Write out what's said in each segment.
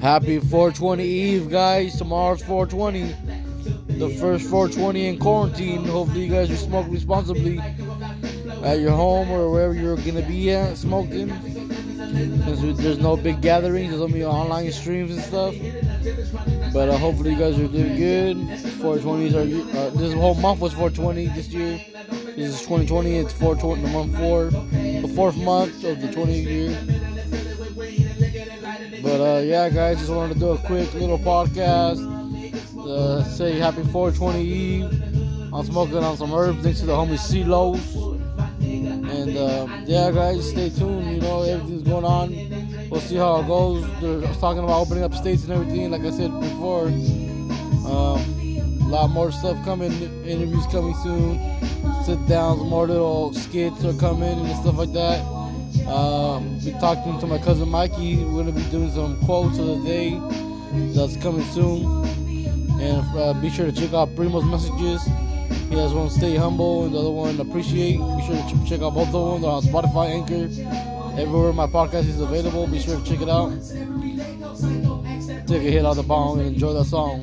Happy 420 Eve, guys. Tomorrow's 420. The first 420 in quarantine. Hopefully, you guys are smoking responsibly at your home or wherever you're gonna be at smoking. Since there's no big gatherings, there's only online streams and stuff. But uh, hopefully, you guys are doing good. 420s are uh, this whole month was 420 this year. This is 2020. It's 420, the month four, fourth month of the 20 year. But uh, yeah, guys, just wanted to do a quick little podcast. Uh, say happy 420 Eve. I'm smoking on some herbs thanks to the homie CeeLo's. And uh, yeah, guys, stay tuned. You know, everything's going on. We'll see how it goes. They're talking about opening up states and everything. Like I said before, um, a lot more stuff coming. Interviews coming soon. Sit downs, more little skits are coming and stuff like that. Um, be talking to my cousin Mikey. We're gonna be doing some quotes of the day that's coming soon. And uh, be sure to check out Primo's messages. He has one stay humble and the other one appreciate. Be sure to ch- check out both of them. They're on Spotify, Anchor, everywhere my podcast is available. Be sure to check it out. Take a hit out the bong and enjoy that song.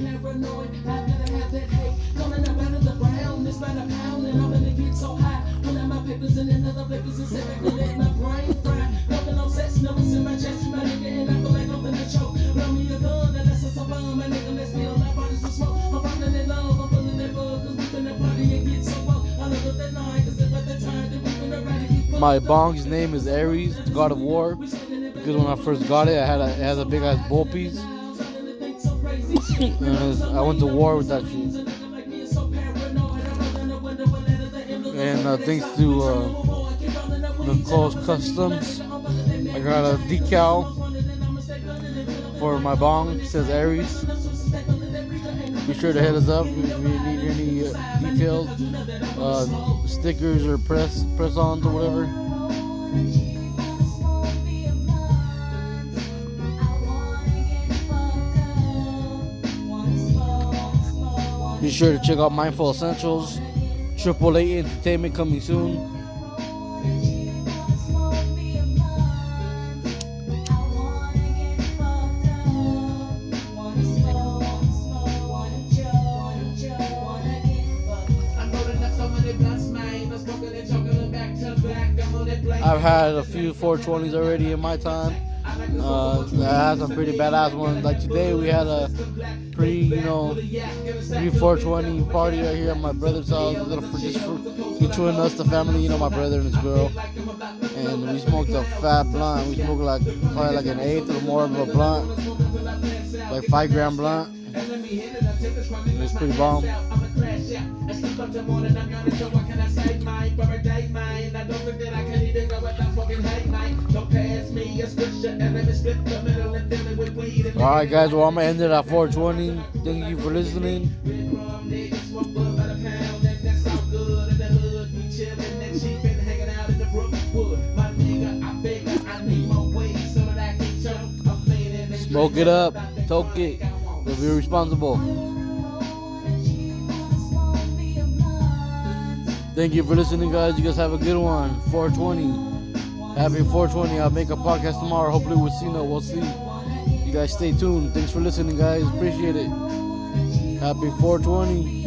My bong's name is the god of war. Because when I first got it, I had a, it has a big ass bull piece. I went to war with that shit. And uh, thanks to uh, close customs, I got a decal for my bong. It says Aries. Be sure to hit us up if you need any uh, details, uh, stickers or press press ons or whatever. Be sure to check out Mindful Essentials, Triple A Entertainment coming soon. I've had a few 420s already in my time. Uh, I had some pretty badass ones. Like today, we had a pretty, you know, pre 420 party right here at my brother's house. Just for, just between us, the family, you know, my brother and his girl. And we smoked a fat blunt. We smoked like probably like an eighth or more of a blunt, like five gram blunt. It was pretty bomb. Alright guys, well I'm gonna end it at 420. Thank you for listening. Smoke it up, toke it, but be responsible. Thank you for listening, guys. You guys have a good one. 420. Happy 420. I'll make a podcast tomorrow. Hopefully, with Cena. We'll see. You guys stay tuned. Thanks for listening, guys. Appreciate it. Happy 420.